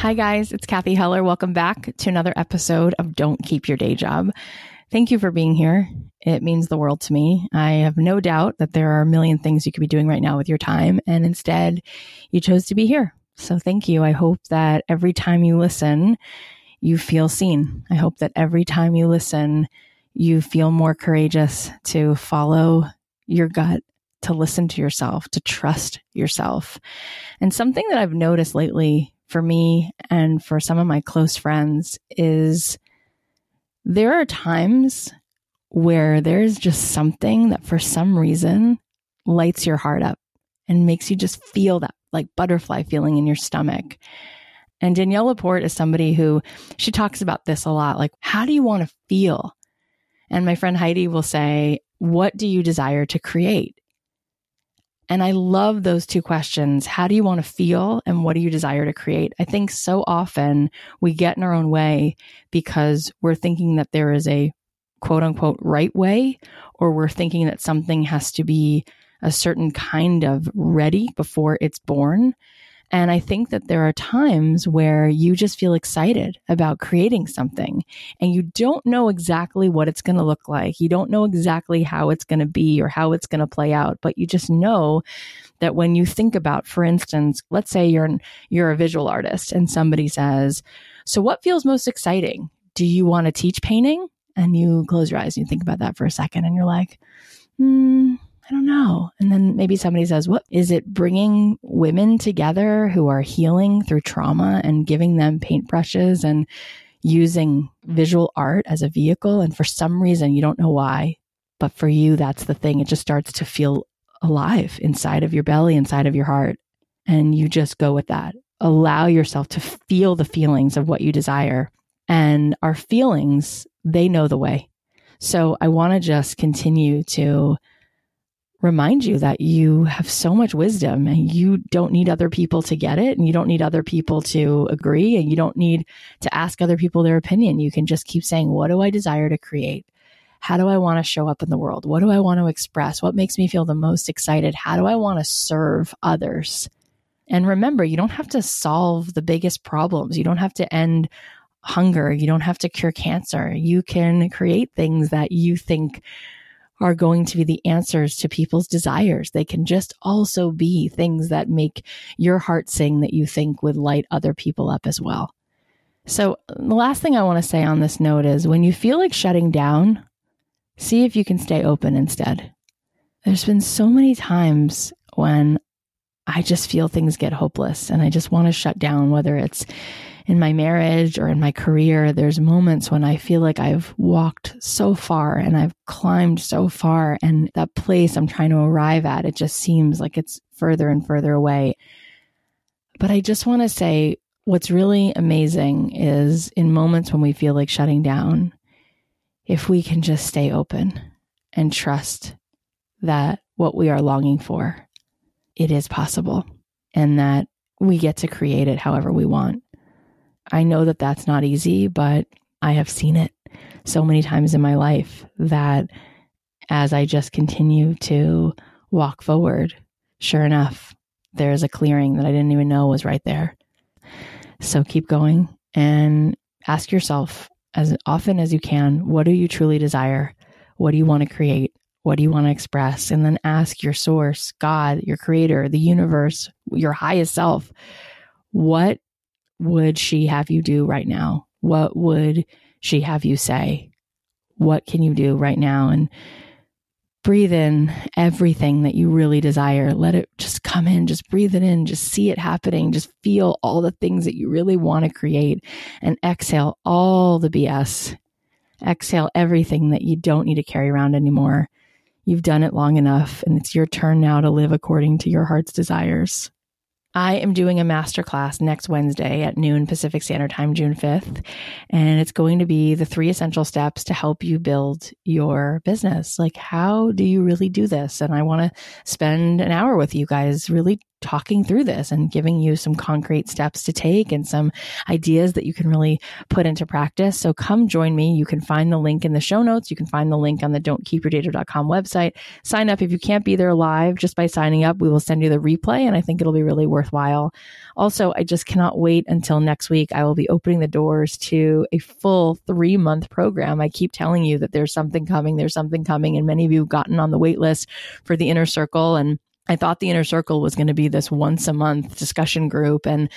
Hi, guys. It's Cathy Heller. Welcome back to another episode of Don't Keep Your Day Job. Thank you for being here. It means the world to me. I have no doubt that there are a million things you could be doing right now with your time, and instead, you chose to be here. So, thank you. I hope that every time you listen, you feel seen. I hope that every time you listen, you feel more courageous to follow your gut, to listen to yourself, to trust yourself. And something that I've noticed lately for me and for some of my close friends is there are times where there's just something that for some reason lights your heart up and makes you just feel that like butterfly feeling in your stomach. And Danielle LaPorte is somebody who she talks about this a lot. Like, how do you want to feel? And my friend Heidi will say, What do you desire to create? And I love those two questions. How do you want to feel? And what do you desire to create? I think so often we get in our own way because we're thinking that there is a quote unquote right way, or we're thinking that something has to be a certain kind of ready before it's born. And I think that there are times where you just feel excited about creating something and you don't know exactly what it's going to look like. You don't know exactly how it's going to be or how it's going to play out, but you just know that when you think about, for instance, let's say you're, you're a visual artist and somebody says, so what feels most exciting? Do you want to teach painting? And you close your eyes and you think about that for a second and you're like, hmm, I don't know. And then maybe somebody says, What is it bringing women together who are healing through trauma and giving them paintbrushes and using visual art as a vehicle? And for some reason, you don't know why, but for you, that's the thing. It just starts to feel alive inside of your belly, inside of your heart. And you just go with that. Allow yourself to feel the feelings of what you desire. And our feelings, they know the way. So I want to just continue to remind you that you have so much wisdom and you don't need other people to get it and you don't need other people to agree and you don't need to ask other people their opinion. You can just keep saying, what do I desire to create? How do I want to show up in the world? What do I want to express? What makes me feel the most excited? How do I want to serve others? And remember, you don't have to solve the biggest problems. You don't have to end hunger. You don't have to cure cancer. You can create things that you think are going to be the answers to people's desires. They can just also be things that make your heart sing that you think would light other people up as well. So, the last thing I want to say on this note is when you feel like shutting down, see if you can stay open instead. There's been so many times when I just feel things get hopeless and I just want to shut down, whether it's in my marriage or in my career, there's moments when I feel like I've walked so far and I've climbed so far, and that place I'm trying to arrive at, it just seems like it's further and further away. But I just want to say what's really amazing is in moments when we feel like shutting down, if we can just stay open and trust that what we are longing for, it is possible and that we get to create it however we want. I know that that's not easy, but I have seen it so many times in my life that as I just continue to walk forward, sure enough, there's a clearing that I didn't even know was right there. So keep going and ask yourself as often as you can what do you truly desire? What do you want to create? What do you want to express? And then ask your source, God, your creator, the universe, your highest self, what would she have you do right now? What would she have you say? What can you do right now? And breathe in everything that you really desire. Let it just come in, just breathe it in, just see it happening, just feel all the things that you really want to create and exhale all the BS. Exhale everything that you don't need to carry around anymore. You've done it long enough, and it's your turn now to live according to your heart's desires. I am doing a masterclass next Wednesday at noon Pacific Standard Time, June 5th. And it's going to be the three essential steps to help you build your business. Like, how do you really do this? And I want to spend an hour with you guys really talking through this and giving you some concrete steps to take and some ideas that you can really put into practice. So come join me. You can find the link in the show notes. You can find the link on the dontkeepyourdayjob.com website. Sign up if you can't be there live just by signing up. We will send you the replay and I think it'll be really worthwhile. Also, I just cannot wait until next week. I will be opening the doors to a full three month program. I keep telling you that there's something coming. There's something coming. And many of you have gotten on the wait list for the inner circle and I thought the inner circle was going to be this once a month discussion group. And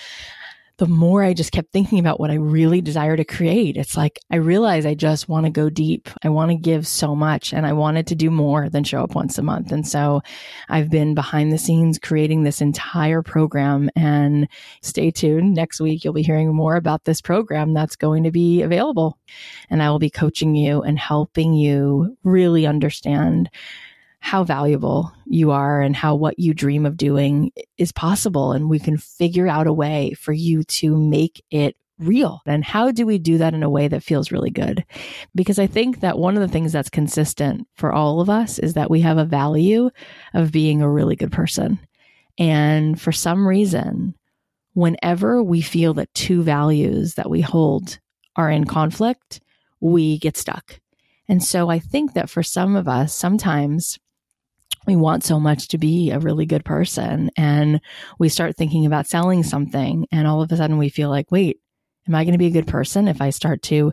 the more I just kept thinking about what I really desire to create, it's like I realize I just want to go deep. I want to give so much and I wanted to do more than show up once a month. And so I've been behind the scenes creating this entire program and stay tuned. Next week, you'll be hearing more about this program that's going to be available. And I will be coaching you and helping you really understand how valuable you are and how what you dream of doing is possible. And we can figure out a way for you to make it real. And how do we do that in a way that feels really good? Because I think that one of the things that's consistent for all of us is that we have a value of being a really good person. And for some reason, whenever we feel that two values that we hold are in conflict, we get stuck. And so I think that for some of us, sometimes we want so much to be a really good person. And we start thinking about selling something and all of a sudden we feel like wait am i going to be a good person if i start to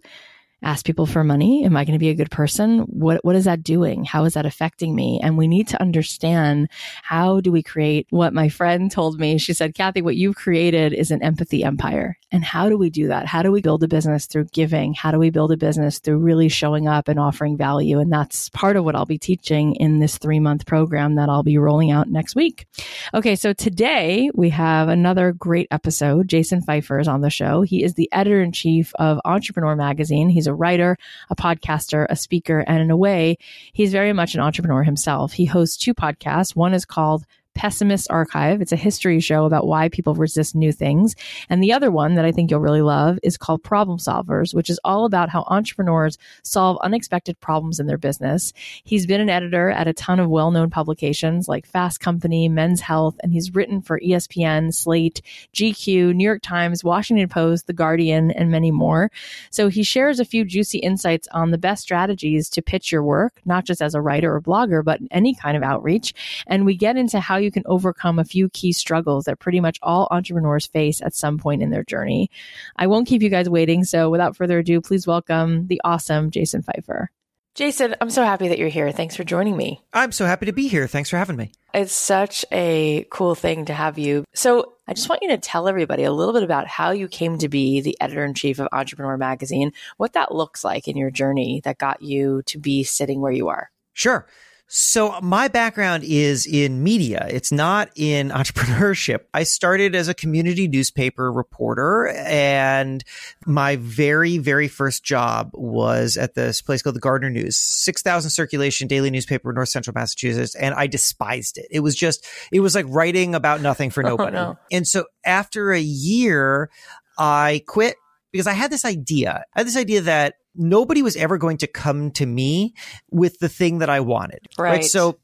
ask people for money? Am I going to be a good person? What, what is that doing? How is that affecting me? And we need to understand how do we create what my friend told me. She said, Cathy, what you've created is an empathy empire. And how do we do that? How do we build a business through giving? How do we build a business through really showing up and offering value? And that's part of what I'll be teaching in this three month program that I'll be rolling out next week. Okay. So today we have another great episode. Jason Feifer is on the show. He is the editor in chief of Entrepreneur Magazine. He's a writer, a podcaster, a speaker, and in a way, he's very much an entrepreneur himself. He hosts two podcasts. One is called Pessimist Archive. It's a history show about why people resist new things. And the other one that I think you'll really love is called Problem Solvers, which is all about how entrepreneurs solve unexpected problems in their business. He's been an editor at a ton of well known publications like Fast Company, Men's Health, and he's written for ESPN, Slate, GQ, New York Times, Washington Post, The Guardian, and many more. So he shares a few juicy insights on the best strategies to pitch your work, not just as a writer or blogger, but any kind of outreach. And we get into how you can overcome a few key struggles that pretty much all entrepreneurs face at some point in their journey. I won't keep you guys waiting. So without further ado, please welcome the awesome Jason Feifer. Jason, I'm so happy that you're here. Thanks for joining me. I'm so happy to be here. Thanks for having me. It's such a cool thing to have you. So, I just want you to tell everybody a little bit about how you came to be the editor in chief of Entrepreneur Magazine, what that looks like in your journey that got you to be sitting where you are. Sure. So my background is in media. It's not in entrepreneurship. I started as a community newspaper reporter and my very, very first job was at this place called the Gardner News, 6,000 circulation daily newspaper in North Central Massachusetts. And I despised it. It was just, it was like writing about nothing for oh, nobody. Oh, no. And so after a year, I quit because I had this idea. I had this idea that nobody was ever going to come to me with the thing that I wanted. Right. right. So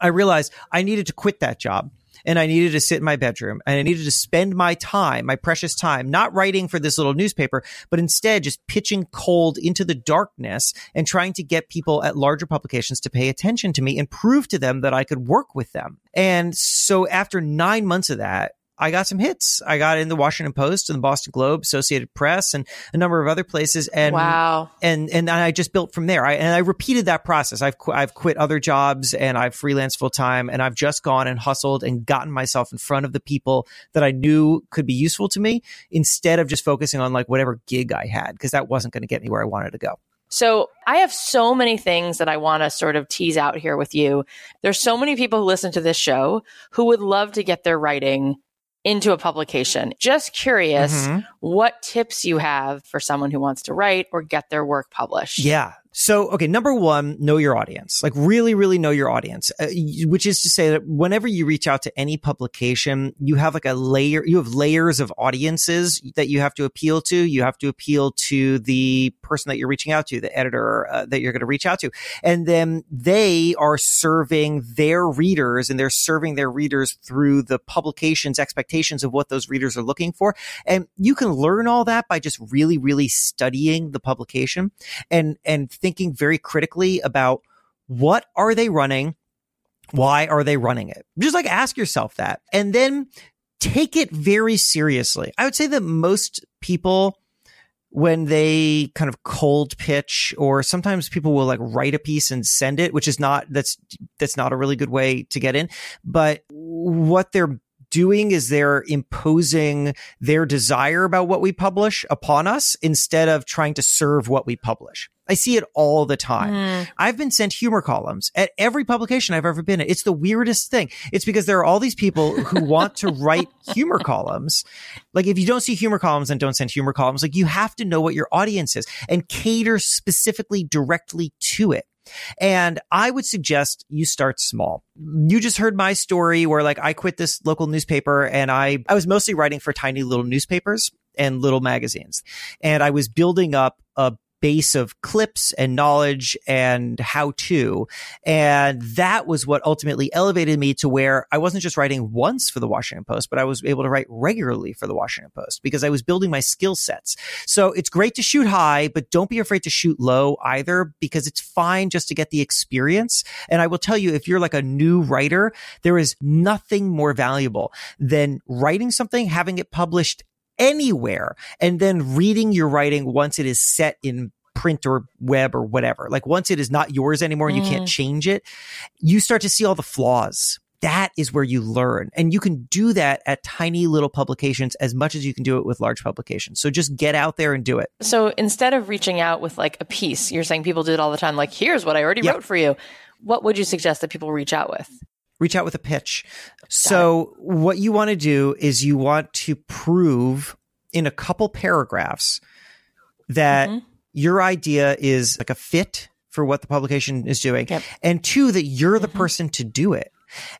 I realized I needed to quit that job and I needed to sit in my bedroom and I needed to spend my time, my precious time, not writing for this little newspaper, but instead just pitching cold into the darkness and trying to get people at larger publications to pay attention to me and prove to them that I could work with them. And so after nine months of that, I got some hits. I got in the Washington Post and the Boston Globe, Associated Press, and a number of other places. And wow, and and I just built from there. I, and I repeated that process. I've qu- I've quit other jobs and I've freelanced full time, and I've just gone and hustled and gotten myself in front of the people that I knew could be useful to me, instead of just focusing on like whatever gig I had because that wasn't going to get me where I wanted to go. So I have so many things that I want to sort of tease out here with you. There's so many people who listen to this show who would love to get their writing into a publication. Just curious mm-hmm. what tips you have for someone who wants to write or get their work published. Yeah, So, okay, number one, know your audience. Like really, really know your audience, uh, which is to say that whenever you reach out to any publication, you have like a layer, you have layers of audiences that you have to appeal to. You have to appeal to the person that you're reaching out to, the editor uh, that you're going to reach out to. And then they are serving their readers and they're serving their readers through the publication's expectations of what those readers are looking for. And you can learn all that by just really, really studying the publication and, and thinking very critically about what are they running? Why are they running it? Just like ask yourself that and then take it very seriously. I would say that most people when they kind of cold pitch or sometimes people will like write a piece and send it which is not that's that's not a really good way to get in but what they're doing is they're imposing their desire about what we publish upon us instead of trying to serve what we publish. I see it all the time. Mm. I've been sent humor columns at every publication I've ever been at. It's the weirdest thing. It's because there are all these people who want to write humor columns. Like if you don't see humor columns and don't send humor columns, like you have to know what your audience is and cater specifically directly to it. And I would suggest you start small. You just heard my story where like I quit this local newspaper and I, I was mostly writing for tiny little newspapers and little magazines. And I was building up a base of clips and knowledge and how to. And that was what ultimately elevated me to where I wasn't just writing once for the Washington Post, but I was able to write regularly for the Washington Post because I was building my skill sets. So it's great to shoot high, but don't be afraid to shoot low either because it's fine just to get the experience. And I will tell you, if you're like a new writer, there is nothing more valuable than writing something, having it published anywhere and then reading your writing once it is set in print or web or whatever. Like once it is not yours anymore and you can't mm. change it, you start to see all the flaws. That is where you learn. And you can do that at tiny little publications as much as you can do it with large publications. So just get out there and do it. So instead of reaching out with like a piece, you're saying people do it all the time, like, here's what I already yep. wrote for you. What would you suggest that people reach out with? Reach out with a pitch. So what you want to do is you want to prove in a couple paragraphs that mm-hmm. your idea is like a fit for what the publication is doing. Yep. And two, that you're the mm-hmm. person to do it.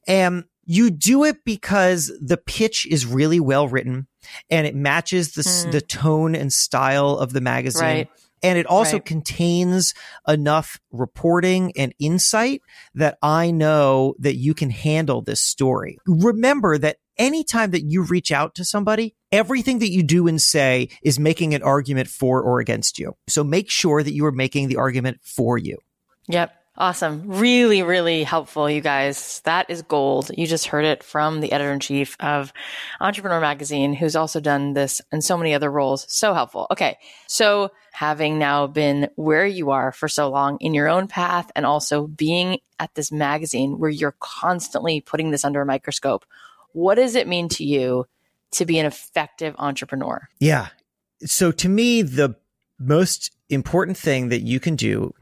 And you do it because the pitch is really well written and it matches the, mm. the tone and style of the magazine. Right. And it also right. contains enough reporting and insight that I know that you can handle this story. Remember that anytime that you reach out to somebody, everything that you do and say is making an argument for or against you. So make sure that you are making the argument for you. Yep. Awesome. Really, really helpful, you guys. That is gold. You just heard it from the editor in chief of Entrepreneur Magazine, who's also done this and so many other roles. So helpful. Okay. So having now been where you are for so long in your own path and also being at this magazine where you're constantly putting this under a microscope, what does it mean to you to be an effective entrepreneur? Yeah. So to me, the most important thing that you can do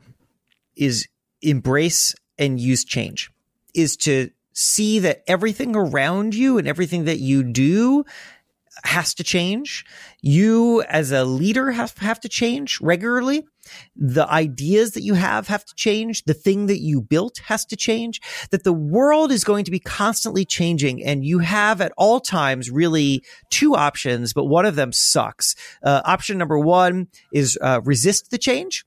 is embrace and use change is to see that everything around you and everything that you do has to change. You as a leader have, have to change regularly. The ideas that you have have to change. The thing that you built has to change. That the world is going to be constantly changing and you have at all times really two options, but one of them sucks. Uh, option number one is uh, resist the change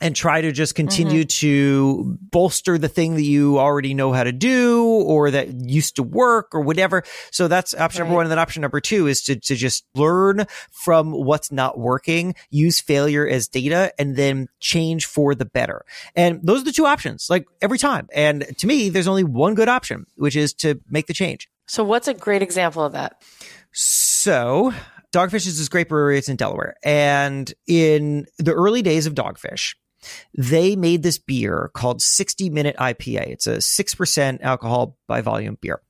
and try to just continue mm-hmm. to bolster the thing that you already know how to do or that used to work or whatever. So that's option right. number one. And then option number two is to, to just learn from what's not working, use failure as data and then change for the better. And those are the two options, like every time. And to me, there's only one good option, which is to make the change. So what's a great example of that? So Dogfish is this great brewery. It's in Delaware. And in the early days of Dogfish, they made this beer called 60 Minute IPA. It's a 6% alcohol by volume beer.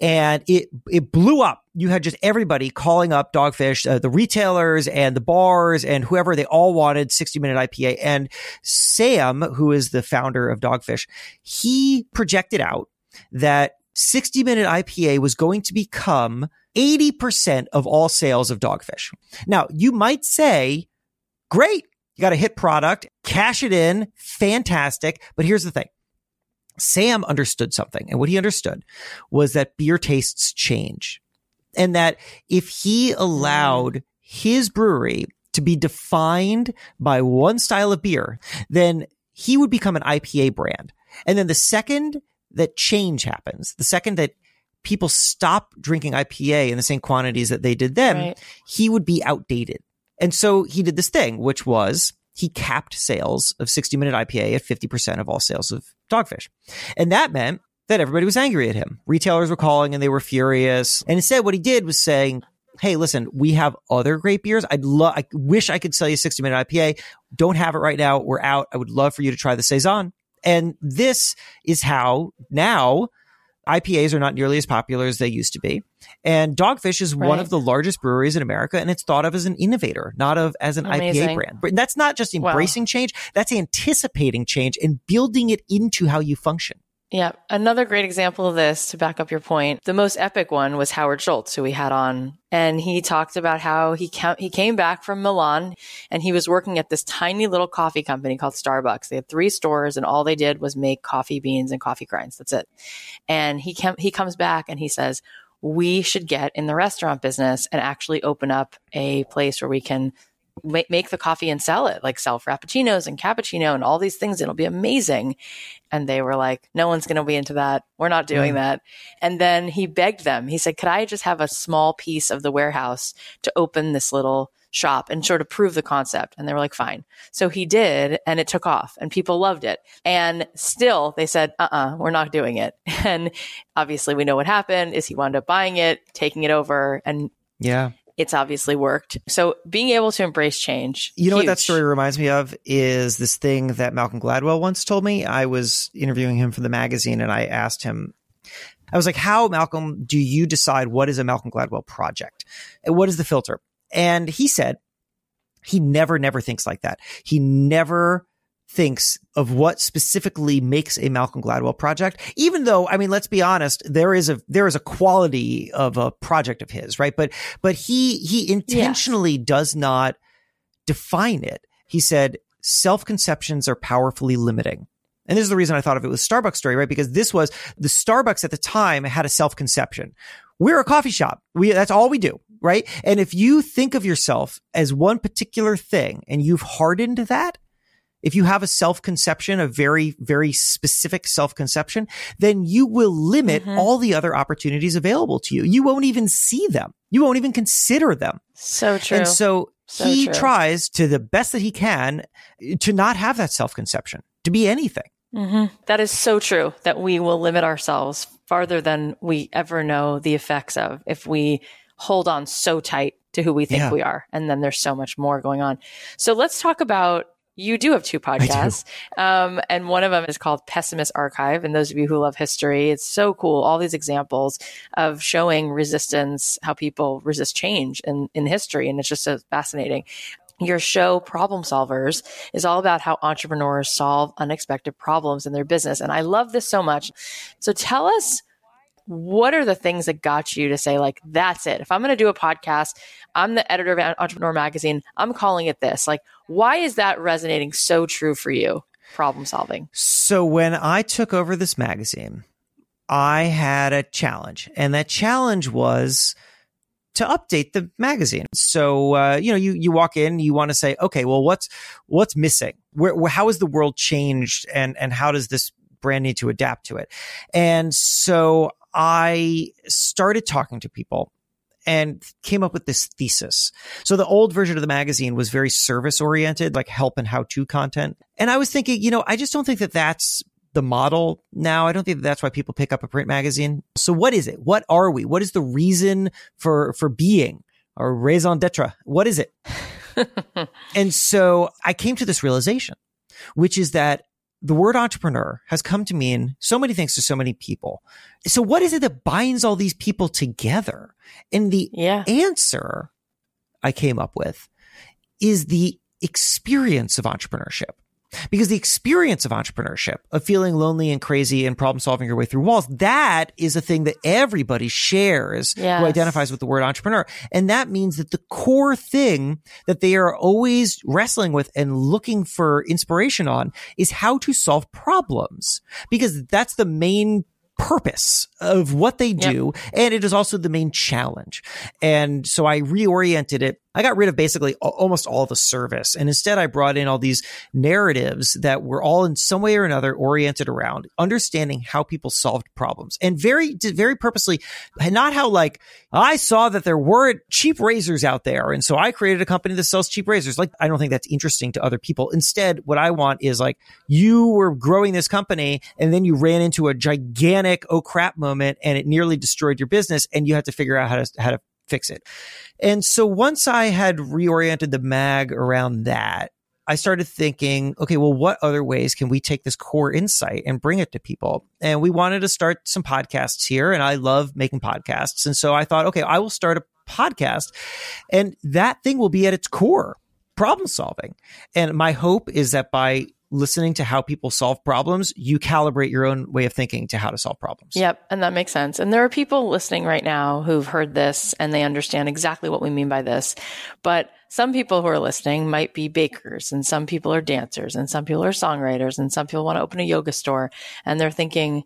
And it, it blew up. You had just everybody calling up Dogfish, uh, the retailers and the bars and whoever, they all wanted 60 Minute IPA. And Sam, who is the founder of Dogfish, he projected out that 60 Minute IPA was going to become 80% of all sales of Dogfish. Now, you might say, great You got a hit product, cash it in, fantastic. But here's the thing. Sam understood something. And what he understood was that beer tastes change. And that if he allowed his brewery to be defined by one style of beer, then he would become an IPA brand. And then the second that change happens, the second that people stop drinking IPA in the same quantities that they did then, right. he would be outdated. And so he did this thing, which was he capped sales of 60 minute IPA at 50% of all sales of dogfish. And that meant that everybody was angry at him. Retailers were calling and they were furious. And instead, what he did was saying, Hey, listen, we have other great beers. I'd love, I wish I could sell you 60 minute IPA. Don't have it right now. We're out. I would love for you to try the Saison. And this is how now IPAs are not nearly as popular as they used to be. And Dogfish is right. one of the largest breweries in America, and it's thought of as an innovator, not of as an Amazing. IPA brand. But that's not just embracing wow. change; that's anticipating change and building it into how you function. Yeah. Another great example of this to back up your point. The most epic one was Howard Schultz, who we had on. And he talked about how he he came back from Milan and he was working at this tiny little coffee company called Starbucks. They had three stores and all they did was make coffee beans and coffee grinds. That's it. And he came, he comes back and he says, we should get in the restaurant business and actually open up a place where we can make the coffee and sell it, like sell frappuccinos and cappuccino and all these things. It'll be amazing. And they were like, no one's going to be into that. We're not doing mm. that. And then he begged them. He said, could I just have a small piece of the warehouse to open this little shop and sort of prove the concept? And they were like, fine. So he did, and it took off and people loved it. And still they said, uh uh-uh, uh, we are not doing it. And obviously we know what happened is he wound up buying it, taking it over and yeah it's obviously worked. So being able to embrace change. You know huge. what that story reminds me of is this thing that Malcolm Gladwell once told me. I was interviewing him for the magazine and I asked him, I was like, how, Malcolm, do you decide what is a Malcolm Gladwell project? And what is the filter? And he said, he never, never thinks like that. He never thinks of what specifically makes a Malcolm Gladwell project, even though, I mean, let's be honest, there is a, there is a quality of a project of his, right? But, but he, he intentionally yes. does not define it. He said, self conceptions are powerfully limiting. And this is the reason I thought of it with Starbucks story, right? Because this was the Starbucks at the time had a self conception. We're a coffee shop. We, that's all we do, right? And if you think of yourself as one particular thing and you've hardened that, if you have a self conception, a very, very specific self conception, then you will limit mm-hmm. all the other opportunities available to you. You won't even see them. You won't even consider them. So true. And so, so he true. tries to the best that he can to not have that self conception, to be anything. Mm-hmm. That is so true that we will limit ourselves farther than we ever know the effects of if we hold on so tight to who we think yeah. we are. And then there's so much more going on. So let's talk about you do have two podcasts. Um, and one of them is called Pessimist Archive. And those of you who love history, it's so cool. All these examples of showing resistance, how people resist change in, in history. And it's just so fascinating. Your show, Problem Solvers, is all about how entrepreneurs solve unexpected problems in their business. And I love this so much. So tell us what are the things that got you to say like that's it if i'm going to do a podcast i'm the editor of entrepreneur magazine i'm calling it this like why is that resonating so true for you problem solving so when i took over this magazine i had a challenge and that challenge was to update the magazine. So uh, you know, you you walk in, you want to say, okay, well, what's what's missing? Where, where how has the world changed, and and how does this brand need to adapt to it? And so I started talking to people and came up with this thesis. So the old version of the magazine was very service oriented, like help and how to content. And I was thinking, you know, I just don't think that that's the model now. I don't think that that's why people pick up a print magazine. So what is it? What are we? What is the reason for, for being or raison d'etre? What is it? and so I came to this realization, which is that the word entrepreneur has come to mean so many things to so many people. So what is it that binds all these people together? And the yeah. answer I came up with is the experience of entrepreneurship. Because the experience of entrepreneurship, of feeling lonely and crazy and problem solving your way through walls, that is a thing that everybody shares Yes. who identifies with the word entrepreneur. And that means that the core thing that they are always wrestling with and looking for inspiration on is how to solve problems because that's the main purpose of what they do. And it is also the main challenge. And so I reoriented it. I got rid of basically al- almost all the service. And instead I brought in all these narratives that were all in some way or another oriented around understanding how people solved problems and very, very purposely, not how like I saw that there weren't cheap razors out there. And so I created a company that sells cheap razors. Like, I don't think that's interesting to other people. Instead, what I want is like you were growing this company and then you ran into a gigantic, oh crap moment and it nearly destroyed your business and you had to figure out how to, how to fix it. And so once I had reoriented the mag around that, I started thinking, okay, well, what other ways can we take this core insight and bring it to people? And we wanted to start some podcasts here, and I love making podcasts. And so I thought, okay, I will start a podcast, and that thing will be at its core problem solving. And my hope is that by listening to how people solve problems, you calibrate your own way of thinking to how to solve problems. Yep. And that makes sense. And there are people listening right now who've heard this and they understand exactly what we mean by this. But some people who are listening might be bakers and some people are dancers and some people are songwriters and some people want to open a yoga store and they're thinking,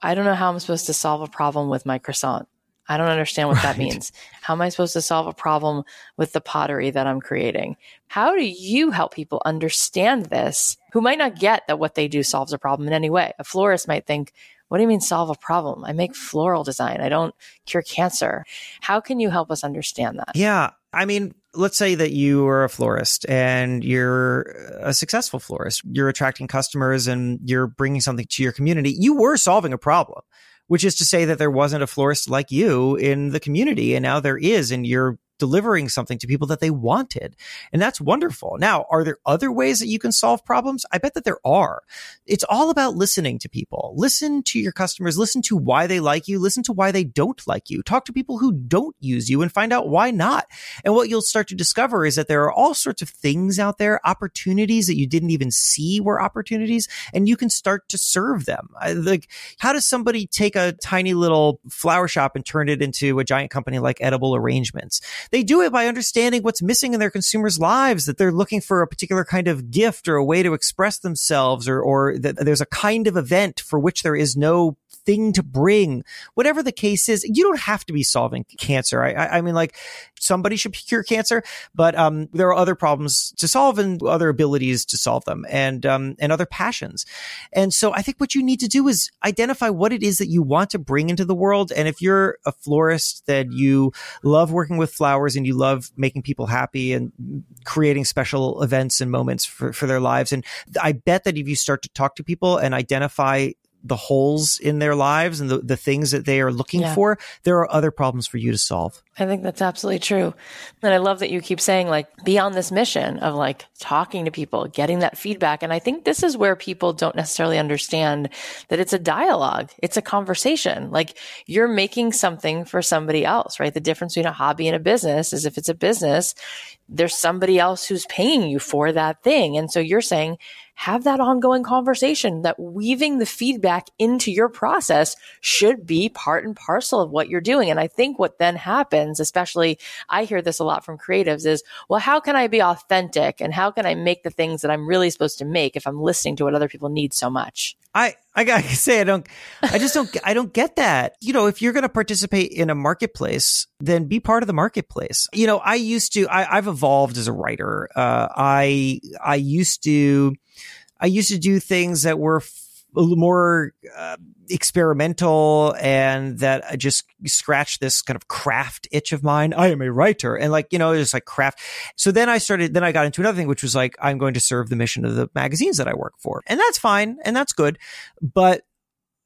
I don't know how I'm supposed to solve a problem with my croissant. I don't understand what that means. How am I supposed to solve a problem with the pottery that I'm creating? How do you help people understand this who might not get that what they do solves a problem in any way? A florist might think, what do you mean solve a problem? I make floral design. I don't cure cancer. How can you help us understand that? Yeah. I mean, let's say that you are a florist and you're a successful florist. You're attracting customers and you're bringing something to your community. You were solving a problem, which is to say that there wasn't a florist like you in the community. And now there is, and you're delivering something to people that they wanted. And that's wonderful. Now, are there other ways that you can solve problems? I bet that there are. It's all about listening to people. Listen to your customers. Listen to why they like you. Listen to why they don't like you. Talk to people who don't use you and find out why not. And what you'll start to discover is that there are all sorts of things out there, opportunities that you didn't even see were opportunities, and you can start to serve them. Like, how does somebody take a tiny little flower shop and turn it into a giant company like Edible Arrangements? They do it by understanding what's missing in their consumers' lives, that they're looking for a particular kind of gift or a way to express themselves, or, or that there's a kind of event for which there is no thing to bring. Whatever the case is, you don't have to be solving cancer. I, I, I mean, like somebody should cure cancer, but um, there are other problems to solve and other abilities to solve them, and um, and other passions. And so, I think what you need to do is identify what it is that you want to bring into the world. And if you're a florist that you love working with flowers and you love making people happy and creating special events and moments for, for their lives, and I bet that if you start to talk to people and identify the holes in their lives and the, the things that they are looking Yeah. for, there are other problems for you to solve. I think that's absolutely true. And I love that you keep saying like be on this mission of like talking to people, getting that feedback. And I think this is where people don't necessarily understand that it's a dialogue. It's a conversation. Like you're making something for somebody else, right? The difference between a hobby and a business is if it's a business, there's somebody else who's paying you for that thing. And so you're saying, have that ongoing conversation that weaving the feedback into your process should be part and parcel of what you're doing. And I think what then happens, especially I hear this a lot from creatives is, well, how can I be authentic and how can I make the things that I'm really supposed to make if I'm listening to what other people need so much? I, I gotta say, I don't, I just don't, I don't get that. You know, if you're going to participate in a marketplace, then be part of the marketplace. You know, I used to, I, I've evolved as a writer. Uh, I, I used to, I used to do things that were more uh, experimental and that I just scratched this kind of craft itch of mine. I am a writer and like, you know, it's like craft. So then I started, then I got into another thing, which was like, I'm going to serve the mission of the magazines that I work for. And that's fine. And that's good. But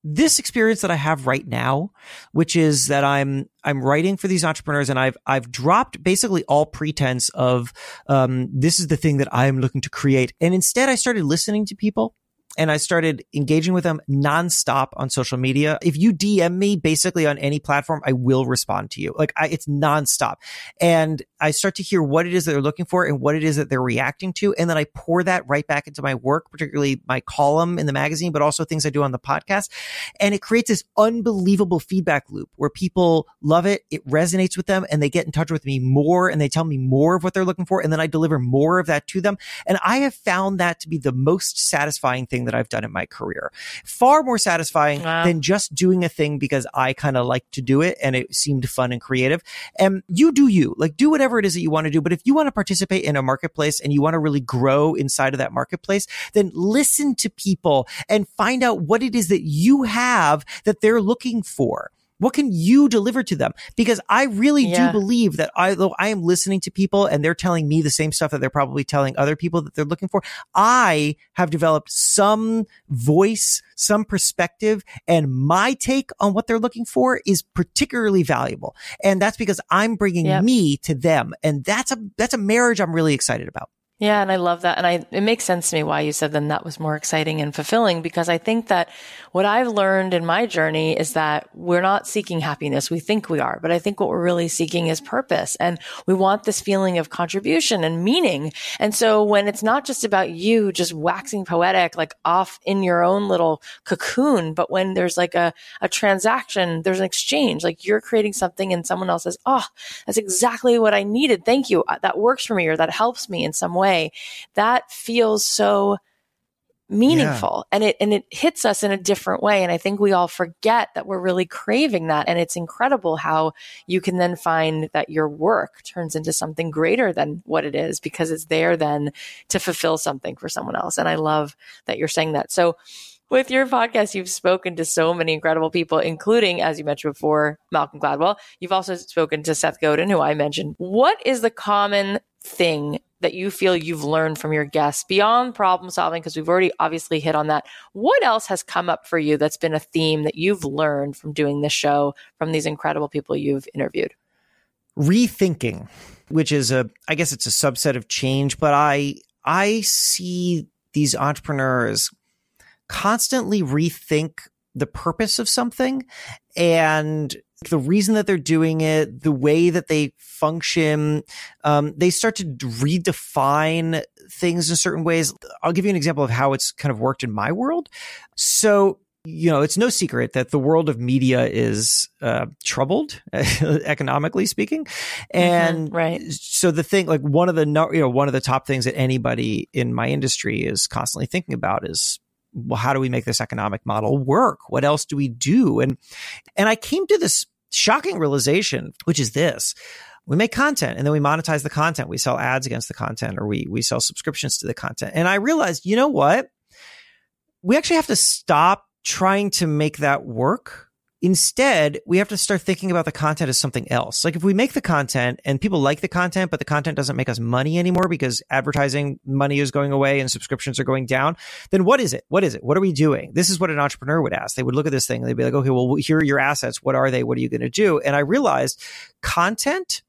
this experience that I have right now, which is that I'm I'm writing for these entrepreneurs, and I've I've dropped basically all pretense of um, this is the thing that I am looking to create, and instead I started listening to people and I started engaging with them nonstop on social media. If you DM me basically on any platform, I will respond to you. Like I, it's nonstop. And I start to hear what it is that they're looking for and what it is that they're reacting to. And then I pour that right back into my work, particularly my column in the magazine, but also things I do on the podcast. And it creates this unbelievable feedback loop where people love it. It resonates with them and they get in touch with me more and they tell me more of what they're looking for. And then I deliver more of that to them. And I have found that to be the most satisfying thing that I've done in my career. Far more satisfying wow. than just doing a thing because I kind of like to do it and it seemed fun and creative. And you do you, like do whatever it is that you want to do. But if you want to participate in a marketplace and you want to really grow inside of that marketplace, then listen to people and find out what it is that you have that they're looking for. What can you deliver to them? Because I really yeah. do believe that although I am listening to people and they're telling me the same stuff that they're probably telling other people that they're looking for, I have developed some voice, some perspective, and my take on what they're looking for is particularly valuable. And that's because I'm bringing yep. me to them. And that's a, that's a marriage I'm really excited about. Yeah, and I love that. And I, it makes sense to me why you said then that was more exciting and fulfilling because I think that what I've learned in my journey is that we're not seeking happiness. We think we are, but I think what we're really seeking is purpose. And we want this feeling of contribution and meaning. And so when it's not just about you just waxing poetic, like off in your own little cocoon, but when there's like a, a transaction, there's an exchange, like you're creating something and someone else says, Oh, that's exactly what I needed. Thank you. That works for me or that helps me in some way way, that feels so meaningful yeah. and it and it hits us in a different way and i think we all forget that we're really craving that and it's incredible how you can then find that your work turns into something greater than what it is because it's there then to fulfill something for someone else and i love that you're saying that so with your podcast, you've spoken to so many incredible people, including, as you mentioned before, Malcolm Gladwell. You've also spoken to Seth Godin, who I mentioned. What is the common thing that you feel you've learned from your guests beyond problem solving? Because we've already obviously hit on that. What else has come up for you that's been a theme that you've learned from doing this show from these incredible people you've interviewed? Rethinking, which is a, I guess it's a subset of change, but I, I see these entrepreneurs constantly rethink the purpose of something and the reason that they're doing it, the way that they function, um, they start to redefine things in certain ways. I'll give you an example of how it's kind of worked in my world. So, you know, it's no secret that the world of media is uh, troubled, economically speaking, mm-hmm. and mm-hmm, right. So the thing, like one of the you know one of the top things that anybody in my industry is constantly thinking about is well, how do we make this economic model work? What else do we do? And, and I came to this shocking realization, which is this. We make content and then we monetize the content. We sell ads against the content or we, we sell subscriptions to the content. And I realized, you know what? We actually have to stop trying to make that work Instead, we have to start thinking about the content as something else. Like if we make the content and people like the content, but the content doesn't make us money anymore because advertising money is going away and subscriptions are going down, then what is it? What is it? What are we doing? This is what an entrepreneur would ask. They would look at this thing and they'd be like, okay, well, here are your assets. What are they? What are you going to do? And I realized content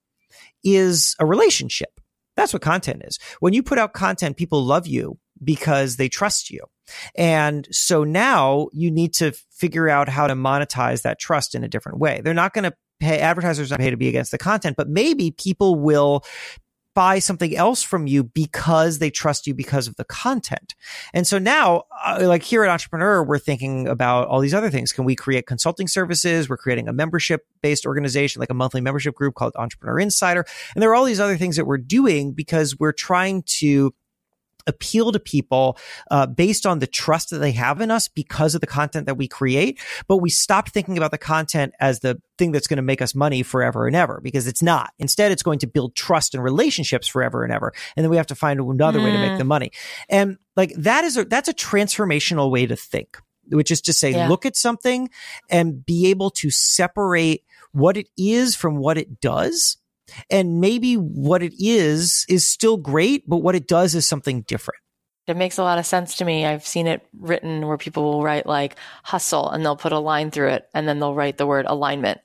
is a relationship. That's what content is. When you put out content, people love you because they trust you. And so now you need to figure out how to monetize that trust in a different way. They're not going to pay advertisers not pay to be against the content, but maybe people will buy something else from you because they trust you because of the content. And so now, uh, like here at Entrepreneur, we're thinking about all these other things. Can we create consulting services? We're creating a membership based organization, like a monthly membership group called Entrepreneur Insider. And there are all these other things that we're doing because we're trying to appeal to people uh, based on the trust that they have in us because of the content that we create. But we stopped thinking about the content as the thing that's going to make us money forever and ever because it's not. Instead, it's going to build trust and relationships forever and ever. And then we have to find another mm. way to make the mm. money. And like that is a, that's a transformational way to think, which is to say, yeah. look at something and be able to separate what it is from what it does and maybe what it is is still great, but what it does is something different. It makes a lot of sense to me. I've seen it written where people will write like hustle and they'll put a line through it and then they'll write the word alignment.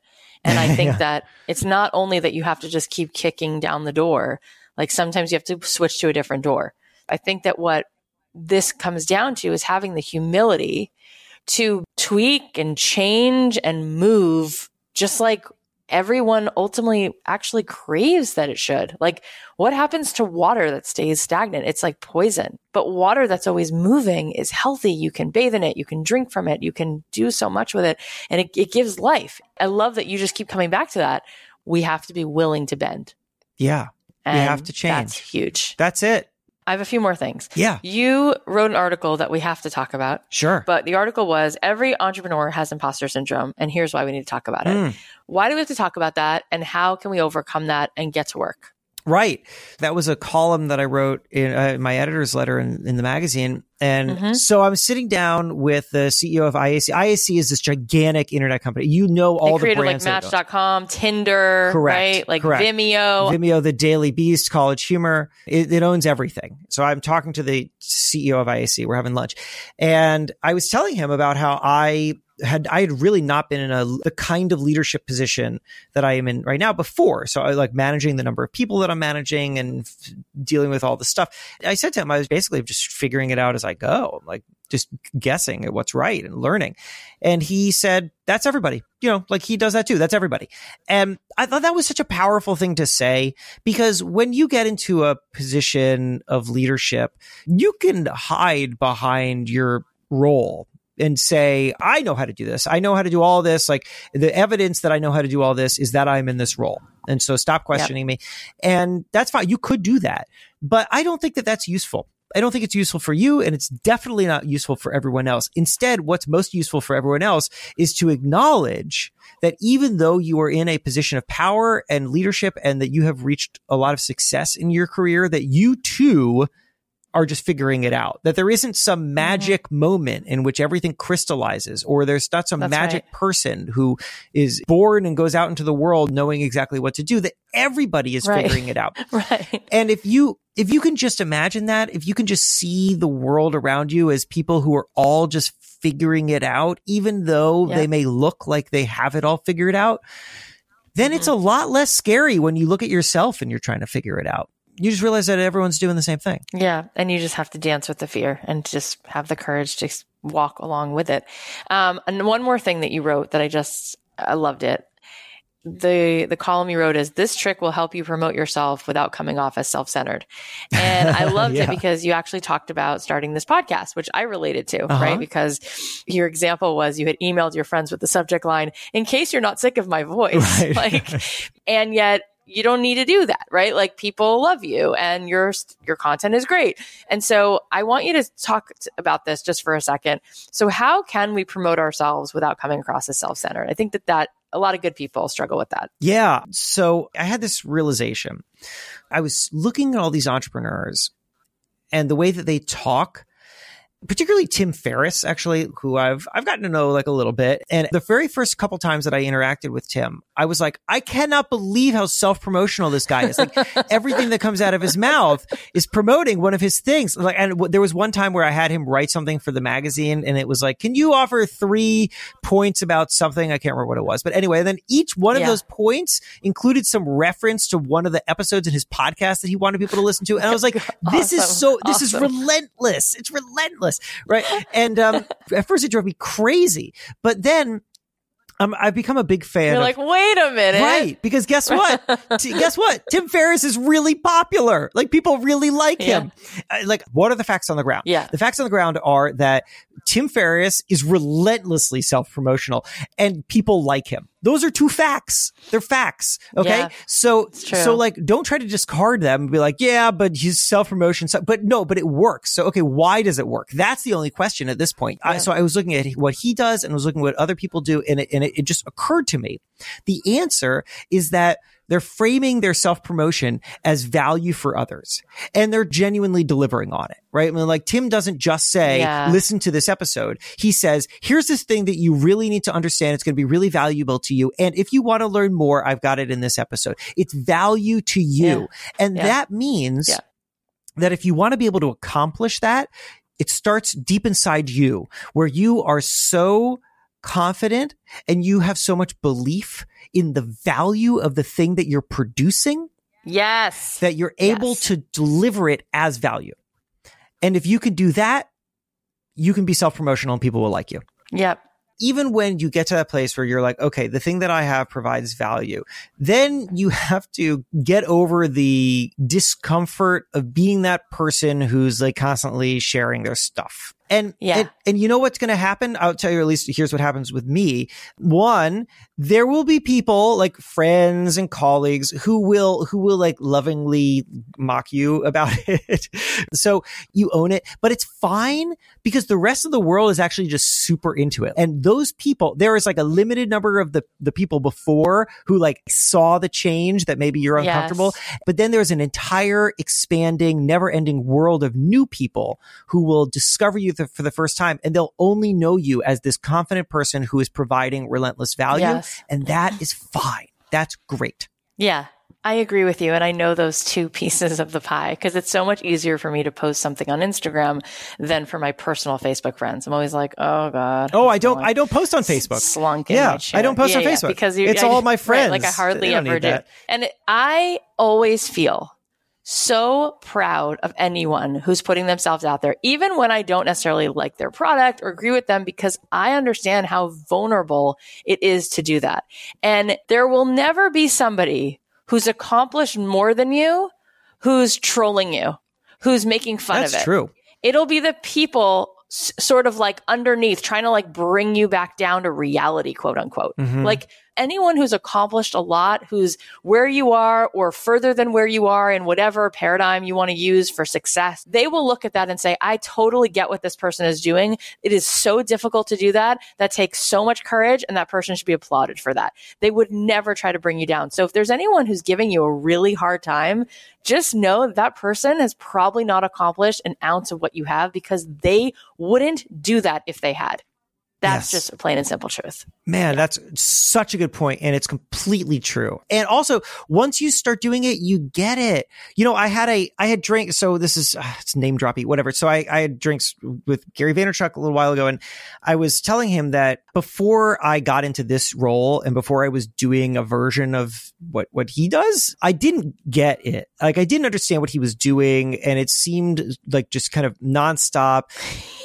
And I think yeah. that it's not only that you have to just keep kicking down the door, like sometimes you have to switch to a different door. I think that what this comes down to is having the humility to tweak and change and move just like everyone ultimately actually craves that it should. Like, what happens to water that stays stagnant? It's like poison. But water that's always moving is healthy. You can bathe in it. You can drink from it. You can do so much with it. And it, it gives life. I love that you just keep coming back to that. We have to be willing to bend. Yeah. And we have to change. That's huge. That's it. I have a few more things. Yeah. You wrote an article that we have to talk about. Sure. But the article was every entrepreneur has imposter syndrome, and here's why we need to talk about it. Mm. Why do we have to talk about that, and how can we overcome that and get to work? Right. That was a column that I wrote in uh, my editor's letter in, in the magazine. And Mhm. so I'm sitting down with the CEO of IAC. IAC is this gigantic internet company. You know all they the created like brands. go- Match.com, Tinder, Correct, right? Like correct. Vimeo. Vimeo, the Daily Beast, College Humor. It, it owns everything. So I'm talking to the CEO of IAC. We're having lunch, and I was telling him about how I had I had really not been in a the kind of leadership position that I am in right now before. So I like managing the number of people that I'm managing and f- dealing with all the stuff. I said to him, I was basically just figuring it out as I go. I'm like just guessing at what's right and learning. And he said, that's everybody. You know, like he does that too. That's everybody. And I thought that was such a powerful thing to say because when you get into a position of leadership, you can hide behind your role and say, I know how to do this. I know how to do all this. Like the evidence that I know how to do all this is that I'm in this role. And so stop questioning me. And that's fine. You could do that, but I don't think that that's useful. I don't think it's useful for you and it's definitely not useful for everyone else. Instead, what's most useful for everyone else is to acknowledge that even though you are in a position of power and leadership and that you have reached a lot of success in your career, that you too are just figuring it out. That there isn't some magic moment in which everything crystallizes, or there's not some That's magic right. person who is born and goes out into the world knowing exactly what to do. That everybody is Right. figuring it out. Right. And if you if you can just imagine that, if you can just see the world around you as people who are all just figuring it out, even though they may look like they have it all figured out, then it's a Mm-hmm. lot less scary when you look at yourself and you're trying to figure it out. You just realize that everyone's doing the same thing. Yeah. And you just have to dance with the fear and just have the courage to walk along with it. Um, and one more thing that you wrote that I just, I loved it. The, the column you wrote is this trick will help you promote yourself without coming off as self-centered. And I loved Yeah. it because you actually talked about starting this podcast, which I related to, Uh-huh. right? Because your example was you had emailed your friends with the subject line, in case you're not sick of my voice. Right. Like, and yet you don't need to do that, right? Like people love you and your your content is great. And so I want you to talk about this just for a second. So how can we promote ourselves without coming across as self-centered? I think that that a lot of good people struggle with that. Yeah. So I had this realization. I was looking at all these entrepreneurs and the way that they talk, particularly Tim Ferriss, actually, who I've I've gotten to know like a little bit. And the very first couple times that I interacted with Tim, I was like, I cannot believe how self-promotional this guy is. Like everything that comes out of his mouth is promoting one of his things. Like, and w- there was one time where I had him write something for the magazine, and it was like, "Can you offer three points about something?" I can't remember what it was, but anyway, then each one of those points included some reference to one of the episodes in his podcast that he wanted people to listen to, and I was like, "This is so. This is relentless. It's relentless, right?" And um, at first, it drove me crazy, but then. Um, I've become a big fan. You're of- like, wait a minute. Right. Because guess what? T- guess what? Tim Ferriss is really popular. Like people really like him. Uh, like what are the facts on the ground? Yeah. The facts on the ground are that Tim Ferriss is relentlessly self-promotional and people like him. Those are two facts. They're facts. Okay. Yeah, so, so like don't try to discard them and be like, yeah, but he's self-promotion. So, but no, but it works. So, okay. Why does it work? That's the only question at this point. I, so I was looking at what he does and was looking at what other people do and it, and it, it just occurred to me. The answer is that they're framing their self promotion as value for others and they're genuinely delivering on it, right? I mean, like Tim doesn't just say, Yeah. listen to this episode. He says, here's this thing that you really need to understand. It's going to be really valuable to you. And if you want to learn more, I've got it in this episode. It's value to you. Yeah. And Yeah. that means that if you want to be able to accomplish that, it starts deep inside you where you are so confident and you have so much belief in the value of the thing that you're producing Yes. that you're able Yes. to deliver it as value. And if you can do that, you can be self promotional and people will like you. Yep. Even when you get to that place where you're like, okay, the thing that I have provides value, then you have to get over the discomfort of being that person who's like constantly sharing their stuff. And, Yeah. and, and you know what's going to happen? I'll tell you at least here's what happens with me. One, there will be people like friends and colleagues who will, who will like lovingly mock you about it. so you own it, but it's fine because the rest of the world is actually just super into it. And those people, there is like a limited number of the, the people before who like saw the change that maybe you're uncomfortable. Yes. But then there's an entire expanding, never ending world of new people who will discover you th- for the first time and they'll only know you as this confident person who is providing relentless value. Yes. And that is fine. That's great. Yeah. I agree with you. And I know those two pieces of the pie because it's so much easier for me to post something on Instagram than for my personal Facebook friends. I'm always like, oh God. Oh, I don't, Like, I don't post on Facebook. Slunk in Yeah, I don't post Yeah, on yeah, Facebook. because you, It's I- all my right, friends. like I hardly ever do. And it- I always feel so proud of anyone who's putting themselves out there, even when I don't necessarily like their product or agree with them, because I understand how vulnerable it is to do that. And there will never be somebody who's accomplished more than you who's trolling you, who's making fun That's of it true. it'll be the people s- sort of like underneath trying to like bring you back down to reality quote unquote Mhm. like anyone who's accomplished a lot who's where you are or further than where you are in whatever paradigm you want to use for success they will look at that and say i totally get what this person is doing. It is so difficult to do that. That takes so much courage and that person should be applauded for that. They would never try to bring you down. So if there's anyone who's giving you a really hard time just know that, that person has probably not accomplished an ounce of what you have because they wouldn't do that if they had. That's Yes. just a plain and simple truth. Man, that's such a good point, and it's completely true. And also, once you start doing it, you get it. You know, I had a, I had drink. So this is uh, it's name droppy, whatever. So I, I had drinks with Gary Vaynerchuk a little while ago, and I was telling him that before I got into this role, and before I was doing a version of what what he does, I didn't get it. Like I didn't understand what he was doing, and it seemed like just kind of nonstop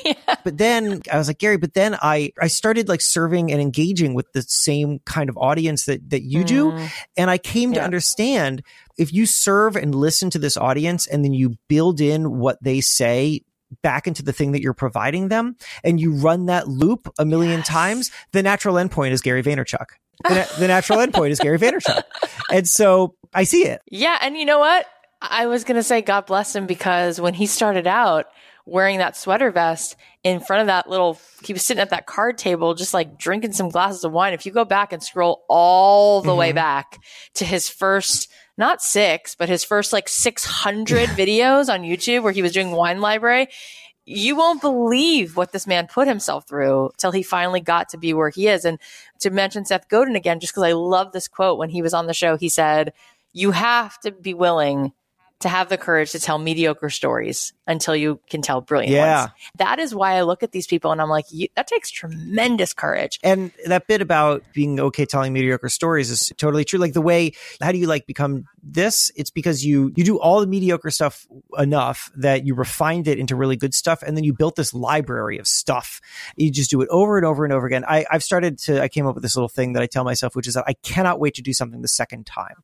but then I was like, Gary, but then I, I started like serving and engaging with the same kind of audience that, that you do. Mm, And I came to understand if you serve and listen to this audience and then you build in what they say back into the thing that you're providing them and you run that loop a million Yes. times, the natural endpoint is Gary Vaynerchuk. The, na- the natural endpoint is Gary Vaynerchuk. And so I see it. Yeah. And you know what? I was going to say God bless him because when he started out wearing that sweater vest in front of that little, he was sitting at that card table, just like drinking some glasses of wine. If you go back and scroll all the way Mhm. back to his first, not six, but his first like 600 videos on YouTube where he was doing wine library, you won't believe what this man put himself through till he finally got to be where he is. And to mention Seth Godin again, just because I love this quote when he was on the show, he said, You have to be willing to have the courage to tell mediocre stories until you can tell brilliant Yeah. ones. That is why I look at these people and I'm like, that takes tremendous courage. And that bit about being okay telling mediocre stories is totally true. Like the way, how do you like become this? It's because you, you do all the mediocre stuff enough that you refined it into really good stuff. And then you built this library of stuff. You just do it over and over and over again. I, I've started to, I came up with this little thing that I tell myself, which is that I cannot wait to do something the second time.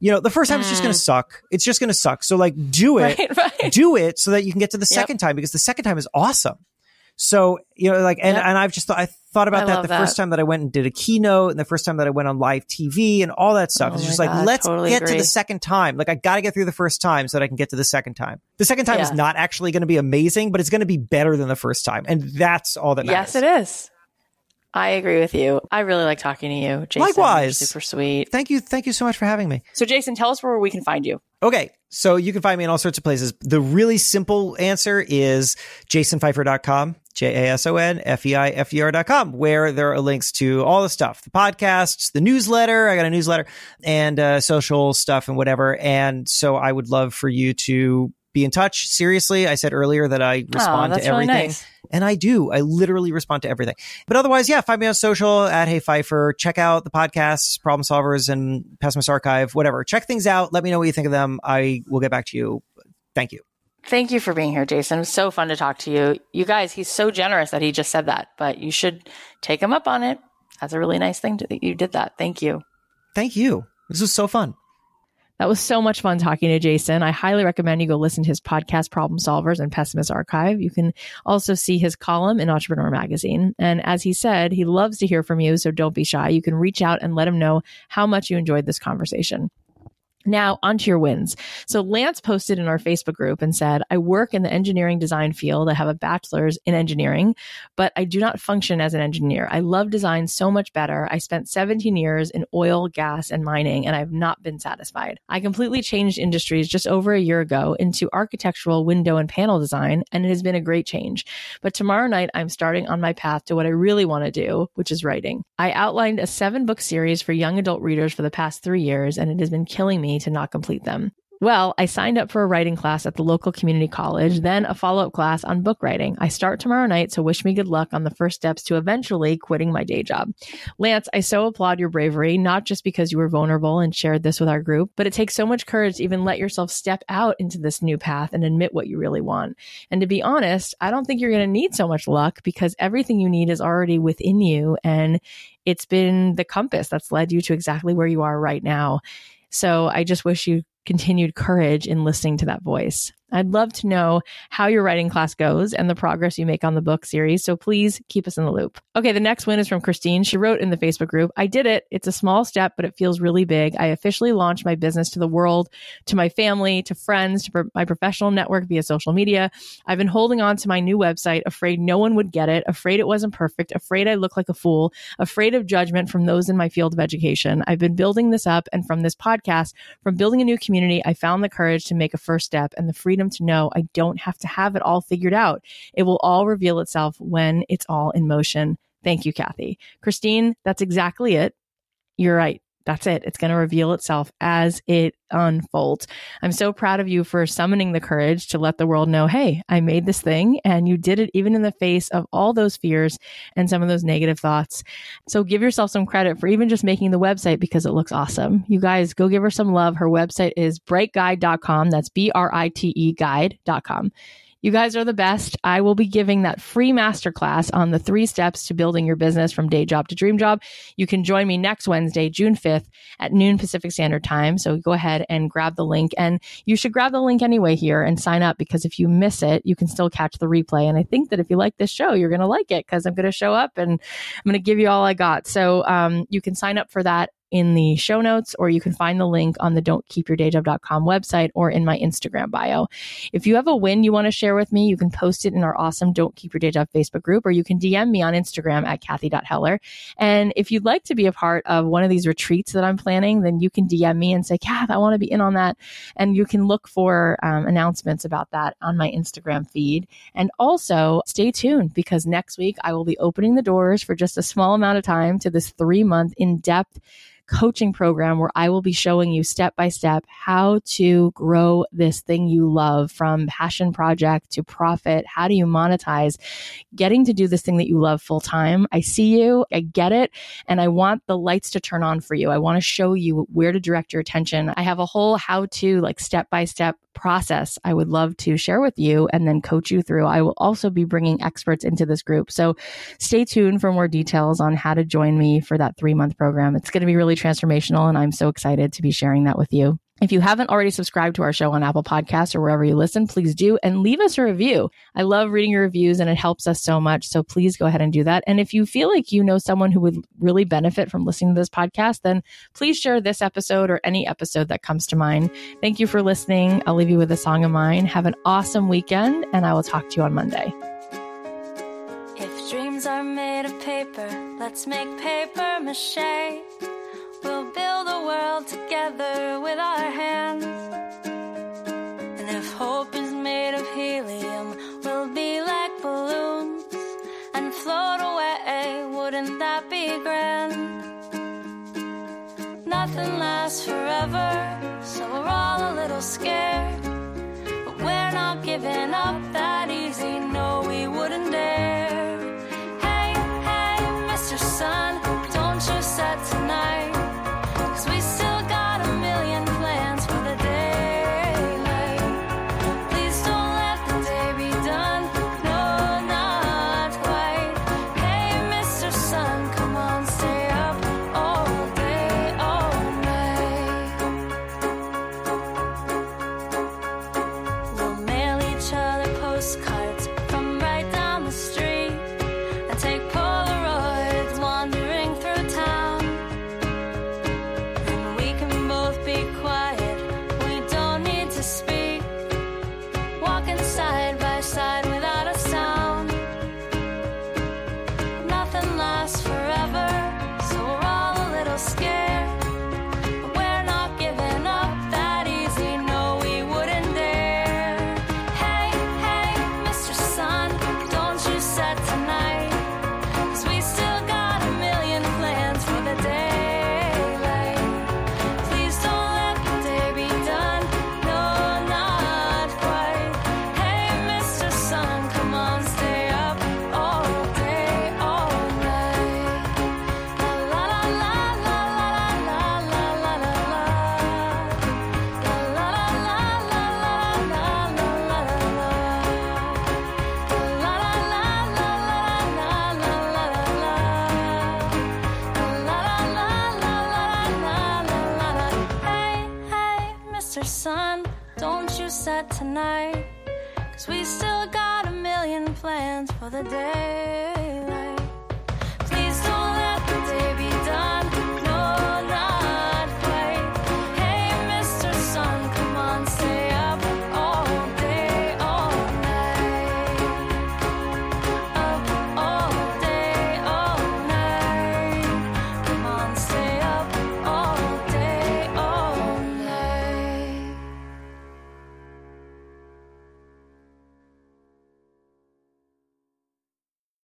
You know, the first time it's just going to mm. suck. It's just going to suck. So like do it Right, right. do it so that you can get to the Yep. second time because the second time is awesome. So, you know, like, and, Yep. and I've just thought, I thought about I that the that. first time that I went and did a keynote and the first time that I went on live TV and all that stuff. Oh it's just like, let's totally get to the second time. Like, I got to get through the first time so that I can get to the second time. The second time is not actually going to be amazing, but it's going to be better than the first time. And that's all that matters. Yes, it is. I agree with you. I really like talking to you, Jason. You're Likewise. super sweet. Thank you. Thank you so much for having me. So, Jason, tell us where we can find you. Okay. So you can find me in all sorts of places. The really simple answer is jasonfeifer.com, J A S O N F E I F E R.com, where there are links to all the stuff, the podcasts, the newsletter. I got a newsletter and uh, social stuff and whatever. And so I would love for you to be in touch. Seriously, I said earlier that I Oh, respond that's to really everything. nice. And I do. I literally respond to everything. But otherwise, yeah, find me on social at Hey Feifer. Check out the podcasts, Problem Solvers, and Pessimist Archive, whatever. Check things out. Let me know what you think of them. I will get back to you. Thank you. Thank you for being here, Jason. It was so fun to talk to you. You guys, he's so generous that he just said that, but you should take him up on it. That's a really nice thing to, that you did that. Thank you. Thank you. This was so fun. That was so much fun talking to Jason. I highly recommend you go listen to his podcast, Problem Solvers and Pessimist Archive. You can also see his column in Entrepreneur Magazine. And as he said, he loves to hear from you, so don't be shy. You can reach out and let him know how much you enjoyed this conversation. Now, onto your wins. So, Lance posted in our Facebook group and said, I work in the engineering design field. I have a bachelor's in engineering, but I do not function as an engineer. I love design so much better. I spent 17 years in oil, gas, and mining, and I've not been satisfied. I completely changed industries just over a year ago into architectural window and panel design, and it has been a great change. But tomorrow night, I'm starting on my path to what I really want to do, which is writing. I outlined a seven book series for young adult readers for the past three years, and it has been killing me to not complete them. Well, I signed up for a writing class at the local community college, then a follow up class on book writing. I start tomorrow night, so wish me good luck on the first steps to eventually quitting my day job. Lance, I so applaud your bravery, not just because you were vulnerable and shared this with our group, but it takes so much courage to even let yourself step out into this new path and admit what you really want. And to be honest, I don't think you're going to need so much luck because everything you need is already within you. And it's been the compass that's led you to exactly where you are right now. So I just wish you continued courage in listening to that voice. I'd love to know how your writing class goes and the progress you make on the book series. So please keep us in the loop. Okay, the next win is from Christine. She wrote in the Facebook group, I did it. It's a small step, but it feels really big. I officially launched my business to the world, to my family, to friends, to my professional network via social media. I've been holding on to my new website, afraid no one would get it, afraid it wasn't perfect, afraid I look like a fool, afraid of judgment from those in my field of education. I've been building this up. And from this podcast, from building a new community, I found the courage to make a first step and the freedom freedom to know I don't have to have it all figured out. It will all reveal itself when it's all in motion. Thank you, Cathy. Christine, that's exactly it. You're right that's it. It's going to reveal itself as it unfolds. I'm so proud of you for summoning the courage to let the world know, hey, I made this thing and you did it even in the face of all those fears and some of those negative thoughts. So give yourself some credit for even just making the website because it looks awesome. You guys go give her some love. Her website is briteguide.com. That's B R I T E guide.com. You guys are the best. I will be giving that free masterclass on the three steps to building your business from day job to dream job. You can join me next Wednesday, June 5th at noon Pacific Standard Time. So go ahead and grab the link. And you should grab the link anyway here and sign up because if you miss it, you can still catch the replay. And I think that if you like this show, you're going to like it because I'm going to show up and I'm going to give you all I got. So um, you can sign up for that in the show notes, or you can find the link on the dontkeepyourdayjob.com website or in my Instagram bio. If you have a win you want to share with me, you can post it in our awesome Don't Keep Your Day Job Facebook group, or you can DM me on Instagram at Cathy.Heller. And if you'd like to be a part of one of these retreats that I'm planning, then you can DM me and say, Kath, I want to be in on that. And you can look for um, announcements about that on my Instagram feed. And also stay tuned because next week I will be opening the doors for just a small amount of time to this three month in depth coaching program where I will be showing you step by step how to grow this thing you love from passion project to profit. How do you monetize getting to do this thing that you love full time? I see you, I get it, and I want the lights to turn on for you. I want to show you where to direct your attention. I have a whole how to like step by step process I would love to share with you and then coach you through. I will also be bringing experts into this group. So stay tuned for more details on how to join me for that three month program. It's going to be really transformational and I'm so excited to be sharing that with you. If you haven't already subscribed to our show on Apple Podcasts or wherever you listen, please do and leave us a review. I love reading your reviews and it helps us so much. So please go ahead and do that. And if you feel like you know someone who would really benefit from listening to this podcast, then please share this episode or any episode that comes to mind. Thank you for listening. I'll leave you with a song of mine. Have an awesome weekend and I will talk to you on Monday. If dreams are made of paper, let's make paper mache. Build a world together with our hands. And if hope is made of helium, we'll be like balloons and float away. Wouldn't that be grand? Nothing lasts forever, so we're all a little scared. But we're not giving up that easy, no, we wouldn't dare. Hey, hey, Mr. Sun, don't you set tonight? scared.